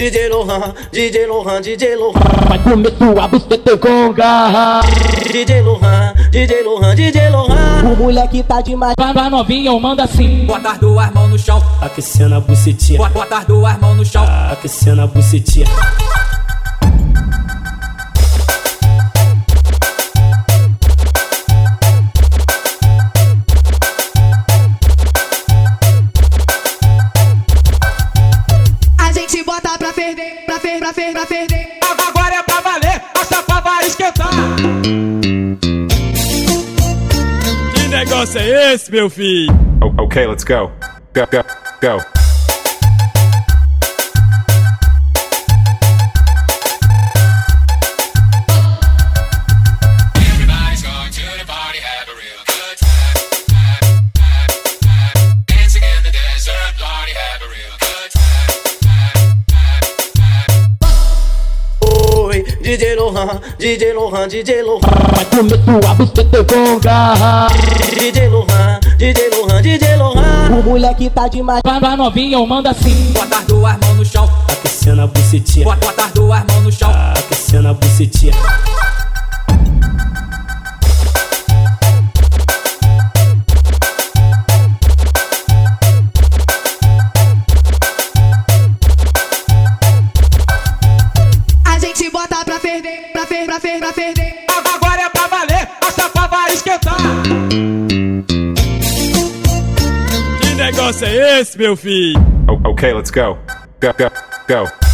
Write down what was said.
DJ Lohan, DJ Lohan, DJ Lohan. Vai comer tua buceta com garra. DJ Lohan, DJ Lohan, DJ Lohan. O moleque tá demais. Vai, vai novinha, eu mando assim. Bota as duas mãos no chão, Aquecendo a bucetinha, bota, bota as duas mãos no chão. aquecendo a bucetinha. Ferver, pra ferver. Agora é pra valer, a chapa vai esquentar. Que negócio é esse, meu filho? O- Okay, let's go. Go, go, go. Oi, DJ Lohan, DJ Lohan, DJ Lohan. Vai comer tua buceta com garra. DJ Lohan, DJ Lohan, DJ Lohan. O moleque tá demais. Vai, vai novinha, eu mando assim. Bota as duas mãos no chão, Aquecendo a bucetinha, bota, bota as duas mãos no chão. aquecendo a bucetinha. Ferver, pra ferver, pra ferver. Agora é pra valer, a chapa vai esquentar. Que negócio é esse, meu filho? O- Okay, let's go. Go, go, go.